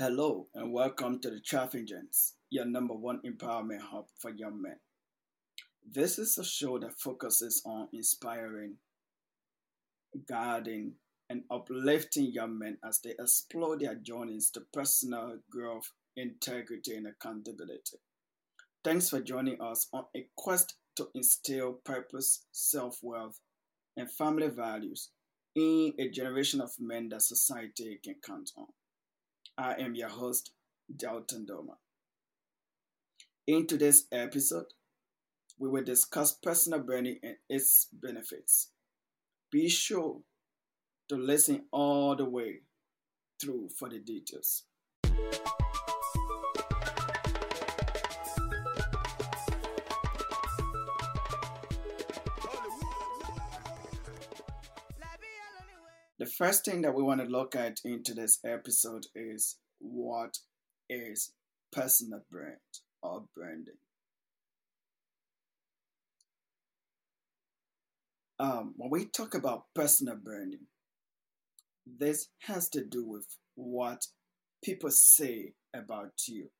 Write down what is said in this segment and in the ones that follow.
Hello and welcome to the Traffic Gents, your number one empowerment hub for young men. This is a show that focuses on inspiring, guiding, and uplifting young men as they explore their journeys to personal growth, integrity, and accountability. Thanks for joining us on a quest to instill purpose, self worth, and family values in a generation of men that society can count on. I am your host, Delton Domah. In today's episode, we will discuss personal branding and its benefits. Be sure to listen all the way through for the details. First thing that we want to look at in today's episode is what is personal brand or branding. Um, when we talk about personal branding, this has to do with what people say about you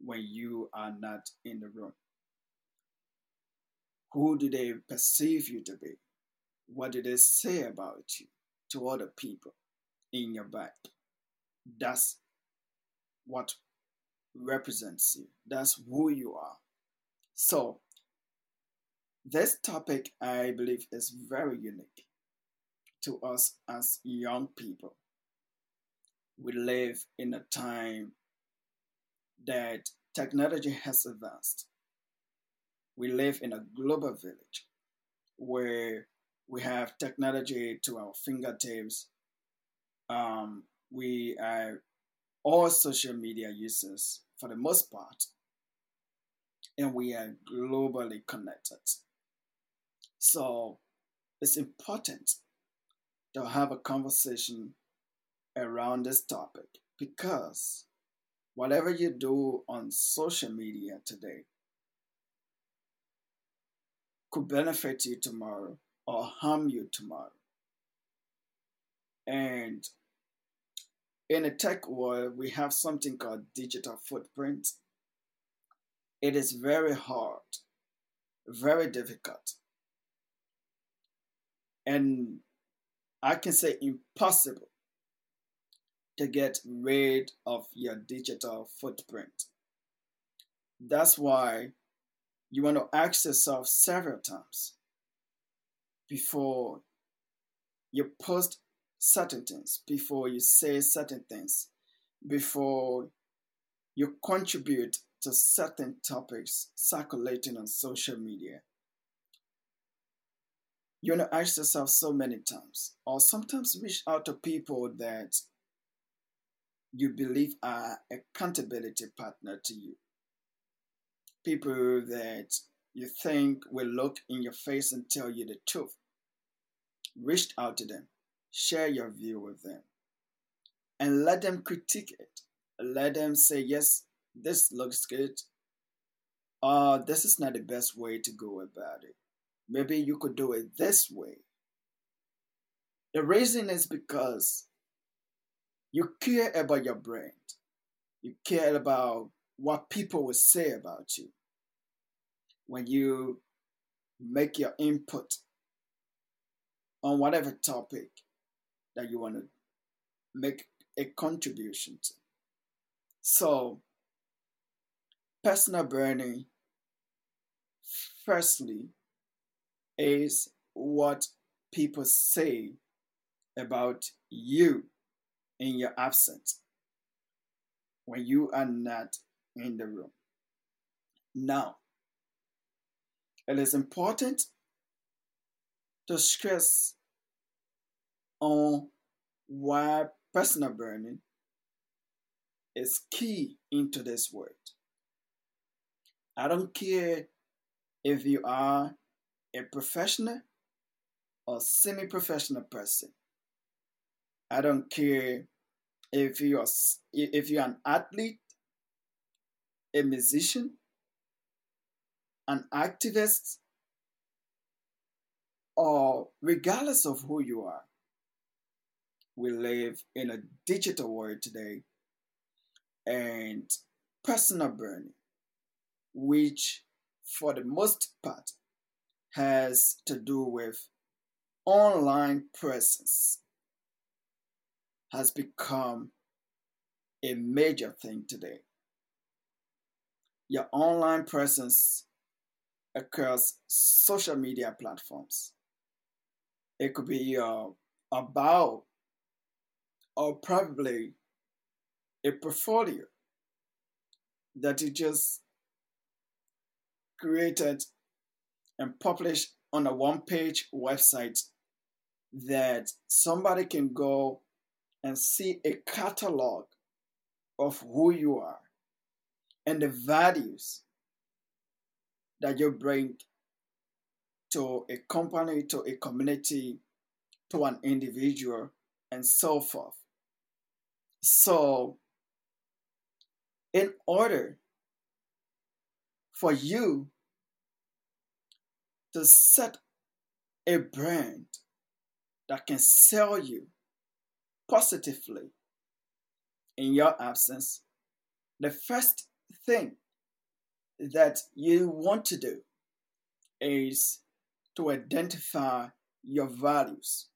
when you are not in the room. Who do they perceive you to be? What do they say about you? To other people in your back. That's what represents you. That's who you are. So, this topic, I believe, is very unique to us as young people. We live in a time that technology has advanced. We live in a global village where we have technology to our fingertips. Um, we are all social media users for the most part, and we are globally connected. So it's important to have a conversation around this topic because whatever you do on social media today could benefit you tomorrow or harm you tomorrow. And in a tech world, we have something called digital footprint. It is very hard, very difficult, and I can say impossible to get rid of your digital footprint. That's why you want to ask yourself several times before you post certain things, before you say certain things, before you contribute to certain topics circulating on social media. You to ask yourself so many times, or sometimes reach out to people that you believe are accountability partner to you. People that you think will look in your face and tell you the truth reach out to them, share your view with them, and let them critique it. Let them say, yes, this looks good, uh, this is not the best way to go about it. Maybe you could do it this way. The reason is because you care about your brand, you care about what people will say about you. When you make your input on whatever topic that you want to make a contribution to. So, personal branding, firstly, is what people say about you in your absence when you are not in the room. Now, it is important to stress on why personal branding is key into this world. I don't care if you are a professional or semi professional person. I don't care if you are if you're an athlete, a musician, an activist, or regardless of who you are, we live in a digital world today and personal branding, which for the most part has to do with online presence, has become a major thing today. Your online presence across social media platforms. It could be uh, about or probably a portfolio that you just created and published on a one page website that somebody can go and see a catalog of who you are and the values that you bring to a company, to a community, to an individual, and so forth. So, in order for you to set a brand that can sell you positively in your absence, the first thing that you want to do is to identify your values.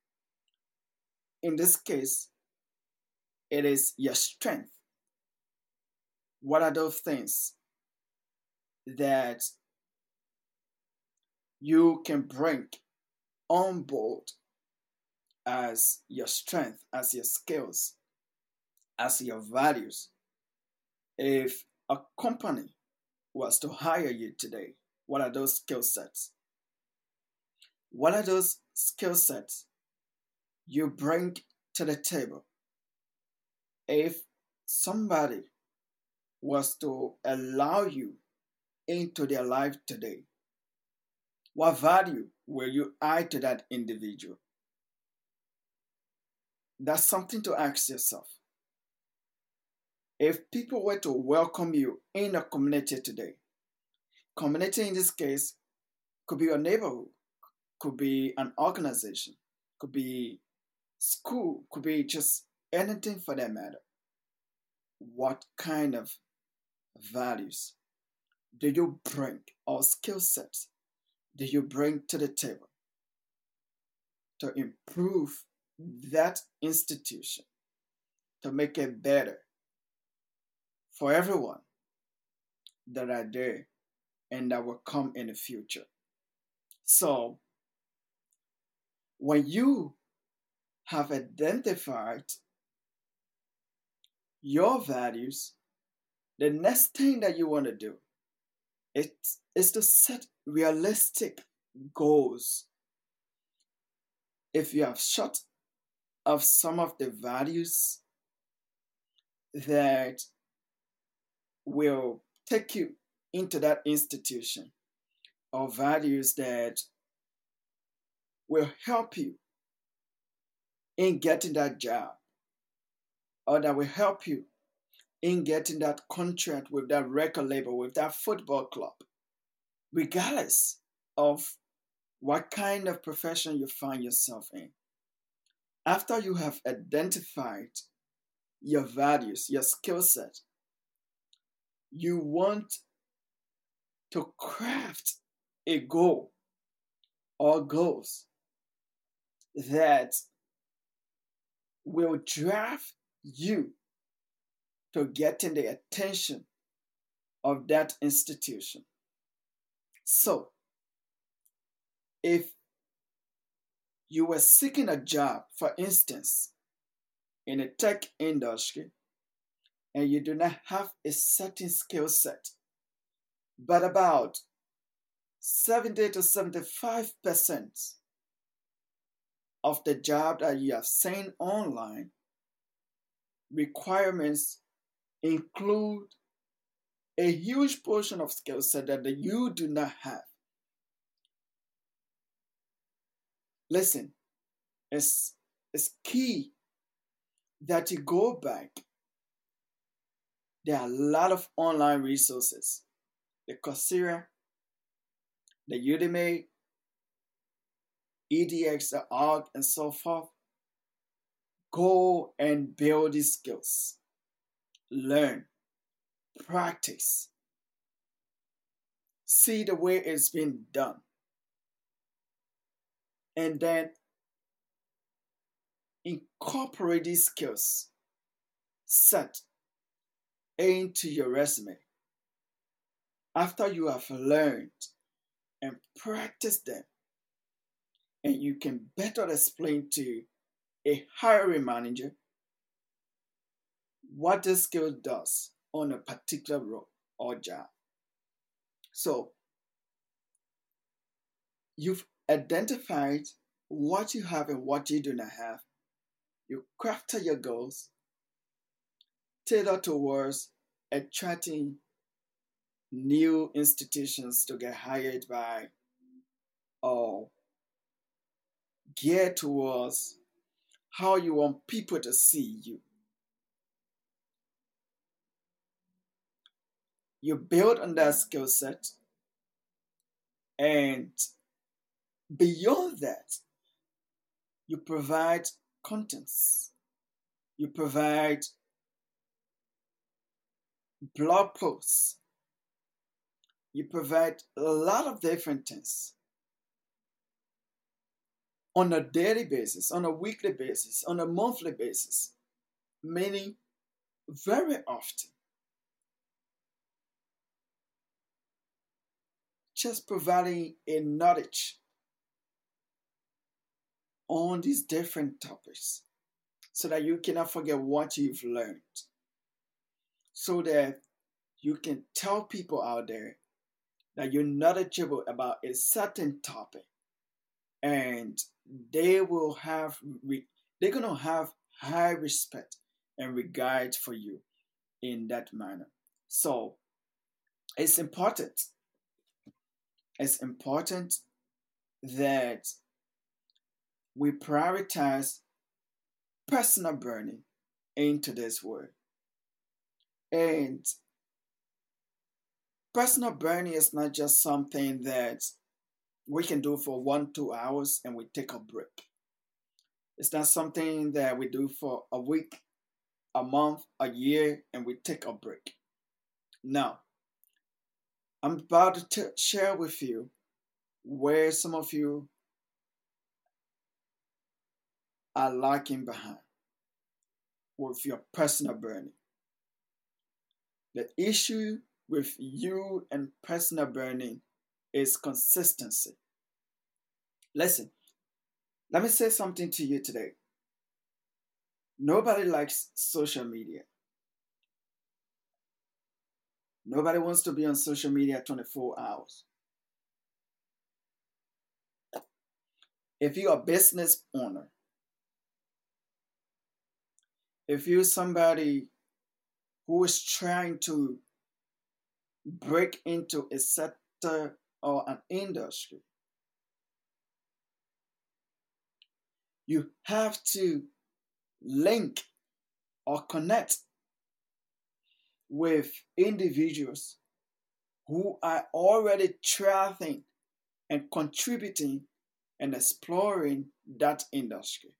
In this case, it is your strength. What are those things that you can bring on board as your strength, as your skills, as your values? If a company was to hire you today, what are those skill sets? What are those skill sets you bring to the table? If somebody was to allow you into their life today, what value will you add to that individual? That's something to ask yourself. If people were to welcome you in a community today, community in this case could be your neighborhood, could be an organization, could be school, could be just anything for that matter. What kind of values do you bring or skill sets do you bring to the table to improve that institution, to make it better for everyone that are there and that will come in the future. So, when you have identified your values, the next thing that you want to do is, is to set realistic goals. If you have shot of some of the values that will take you into that institution or values that will help you in getting that job or that will help you in getting that contract with that record label, with that football club, regardless of what kind of profession you find yourself in. After you have identified your values, your skill set, you want to craft a goal or goals that will drive you to getting the attention of that institution. So, if you were seeking a job, for instance, in a tech industry, and you do not have a certain skill set, but about 70 to 75% of the job that you have seen online requirements include a huge portion of skill set that you do not have. Listen, it's, it's key that you go back there are a lot of online resources. The Coursera, the Udemy, EDX, ARC, and so forth. Go and build these skills. Learn. practice. See the way it's been done. And then incorporate these skills set into your resume after you have learned and practiced them and you can better explain to a hiring manager what this skill does on a particular role or job. So, you've identified what you have and what you do not have. You crafted your goals tailored towards attracting new institutions to get hired by or geared towards how you want people to see you. You build on that skill set, and beyond that, you provide contents, you provide blog posts, you provide a lot of different things on a daily basis, on a weekly basis, on a monthly basis, meaning very often. Just providing a knowledge on these different topics so that you cannot forget what you've learned. So that you can tell people out there that you're knowledgeable about a certain topic and they will have they're gonna have high respect and regard for you in that manner. So it's important. It's important that we prioritize personal branding into this word. And personal branding is not just something that we can do for one, two hours and we take a break. It's not something that we do for a week, a month, a year, and we take a break. Now, I'm about to t- share with you where some of you are lacking behind with your personal branding. The issue with you and personal branding is consistency. Listen, let me say something to you today. Nobody likes social media. Nobody wants to be on social media 24 hours. If you're a business owner, if you're somebody who is trying to break into a sector or an industry. You have to link or connect with individuals who are already thriving and contributing and exploring that industry.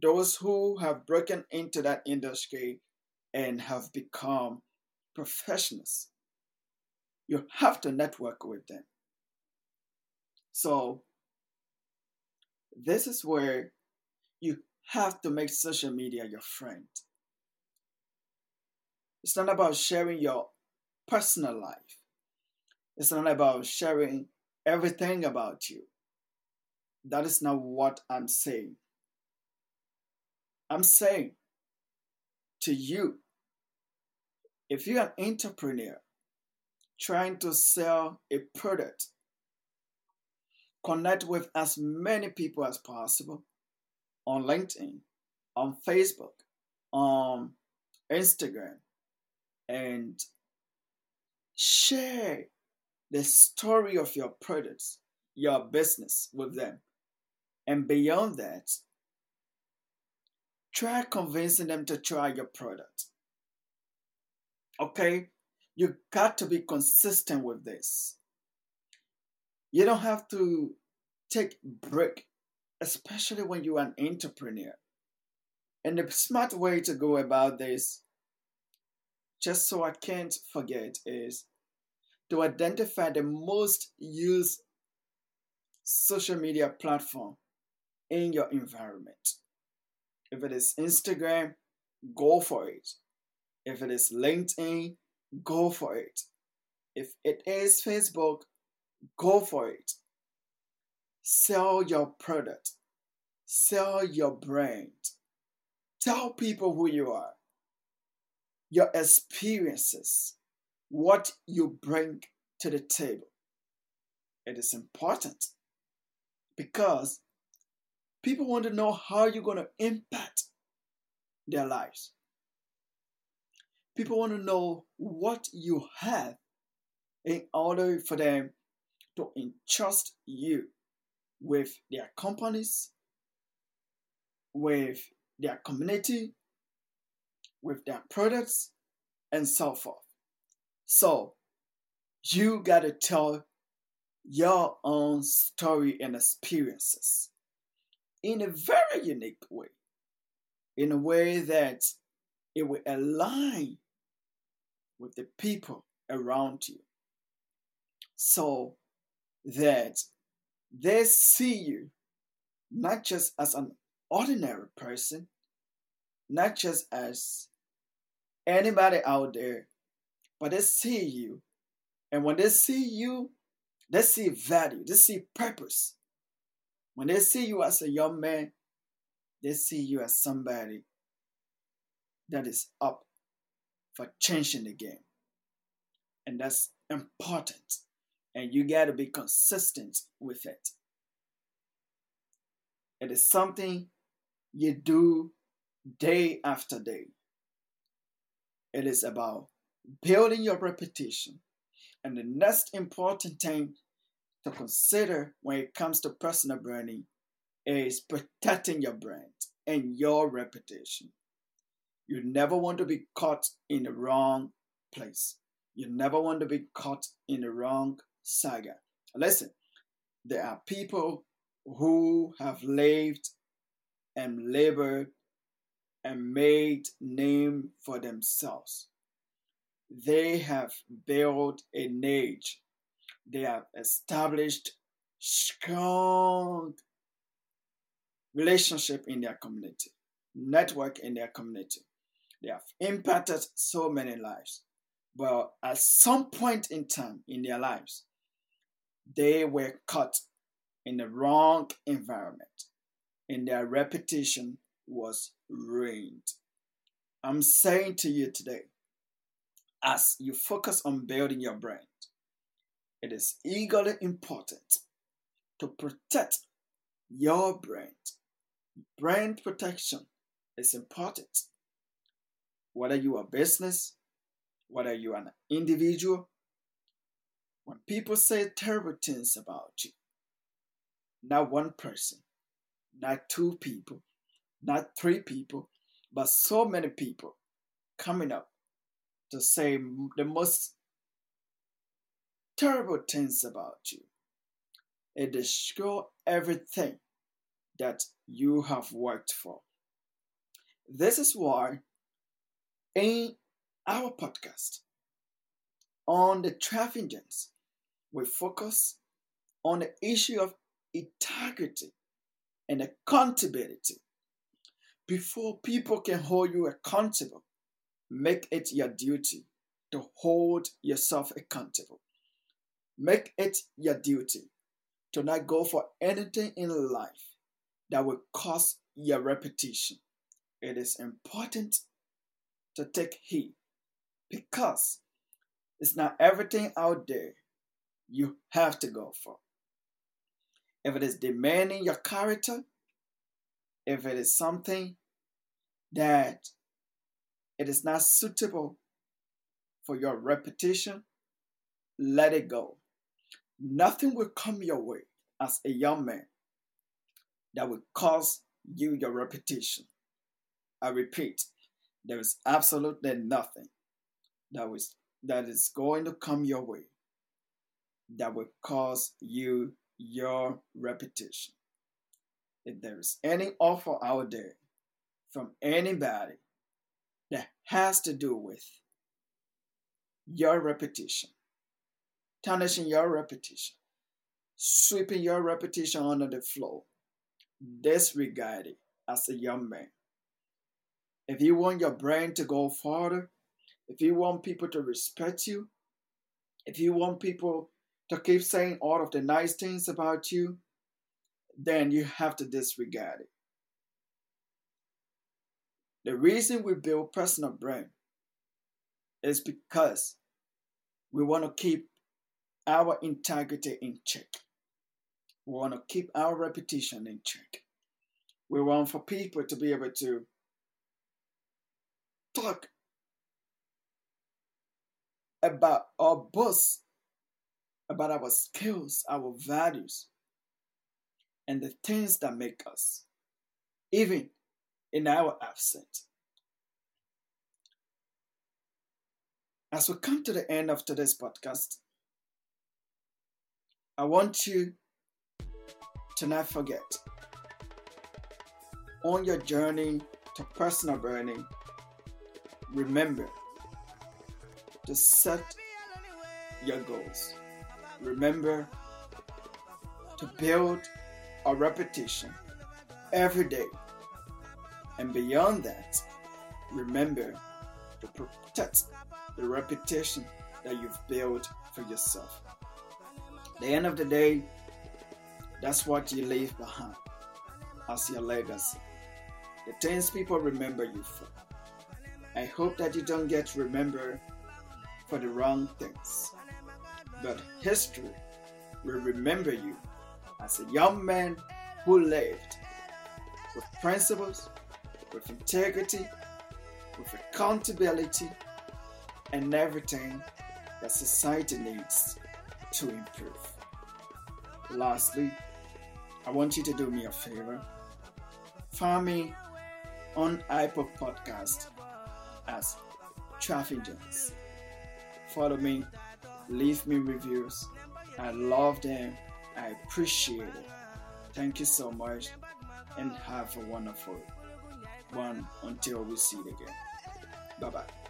Those who have broken into that industry and have become professionals. You have to network with them. So, this is where you have to make social media your friend. It's not about sharing your personal life, it's not about sharing everything about you. That is not what I'm saying. I'm saying to you, if you're an entrepreneur trying to sell a product Connect with as many people as possible on LinkedIn, on Facebook, on Instagram, and share the story of your products, your business with them. And beyond that, try convincing them to try your product. Okay? You got to be consistent with this. You don't have to take break, especially when you're an entrepreneur. And the smart way to go about this, just so I can't forget, is to identify the most used social media platform in your environment. If it is Instagram, go for it. If it is LinkedIn, go for it. If it is Facebook, go for it. Sell your product, sell your brand. Tell people who you are, your experiences, what you bring to the table. It is important because people want to know how you're going to impact their lives. People want to know what you have in order for them to entrust you with their companies, with their community, with their products, and so forth. So, you got to tell your own story and experiences in a very unique way, in a way that it will align with the people around you so that they see you not just as an ordinary person, not just as anybody out there, but they see you. And when they see you, they see value, they see purpose. When they see you as a young man, they see you as somebody that is up for changing the game. And that's important. And you got to be consistent with it. It is something you do day after day. It is about building your reputation. And the next important thing to consider when it comes to personal branding is protecting your brand and your reputation. You never want to be caught in the wrong place. You never want to be caught in the wrong saga. Listen, there are people who have lived and labored and made name for themselves. They have built a niche. They have established strong relationship in their community, network in their community. They have impacted so many lives. But at some point in time in their lives, they were caught in the wrong environment and their reputation was ruined. I'm saying to you today, as you focus on building your brand, it is equally important to protect your brand. Brand protection is important. Whether you are a business, whether you are an individual, when people say terrible things about you, not one person, not two people, not three people, but so many people coming up to say the most terrible things about you. It destroys everything that you have worked for. This is why in our podcast on the Traffic Gents, we focus on the issue of integrity and accountability. Before people can hold you accountable, make it your duty to hold yourself accountable. Make it your duty to not go for anything in life that will cause your reputation. It is important to take heed because it's not everything out there you have to go for. If it is demanding your character, if it is something that it is not suitable for your reputation, let it go. Nothing will come your way as a young man that will cause you your reputation. I repeat, there is absolutely nothing that is going to come your way that will cause you your reputation. If there is any offer out there from anybody that has to do with your reputation, tarnishing your reputation, sweeping your reputation under the floor, disregarded as a young man. If you want your brand to go farther, if you want people to respect you, if you want people to keep saying all of the nice things about you, then you have to disregard it. The reason we build personal brand is because we want to keep our integrity in check. We want to keep our reputation in check. We want for people to be able to talk about our boss, about our skills, our values, and the things that make us, even in our absence. As we come to the end of today's podcast, I want you to not forget on your journey to personal branding, remember to set your goals. Remember to build a reputation every day. And beyond that, remember to protect the reputation that you've built for yourself. At the end of the day, that's what you leave behind as your legacy. The things people remember you for. I hope that you don't get remembered for the wrong things. But history will remember you as a young man who lived with principles, with integrity, with accountability, and everything that society needs to improve. Lastly, I want you to do me a favor. Find me on Apple Podcast as Traffic Gents. Follow me, leave me reviews. I love them. I appreciate it. Thank you so much and have a wonderful one until we see it again. Bye bye.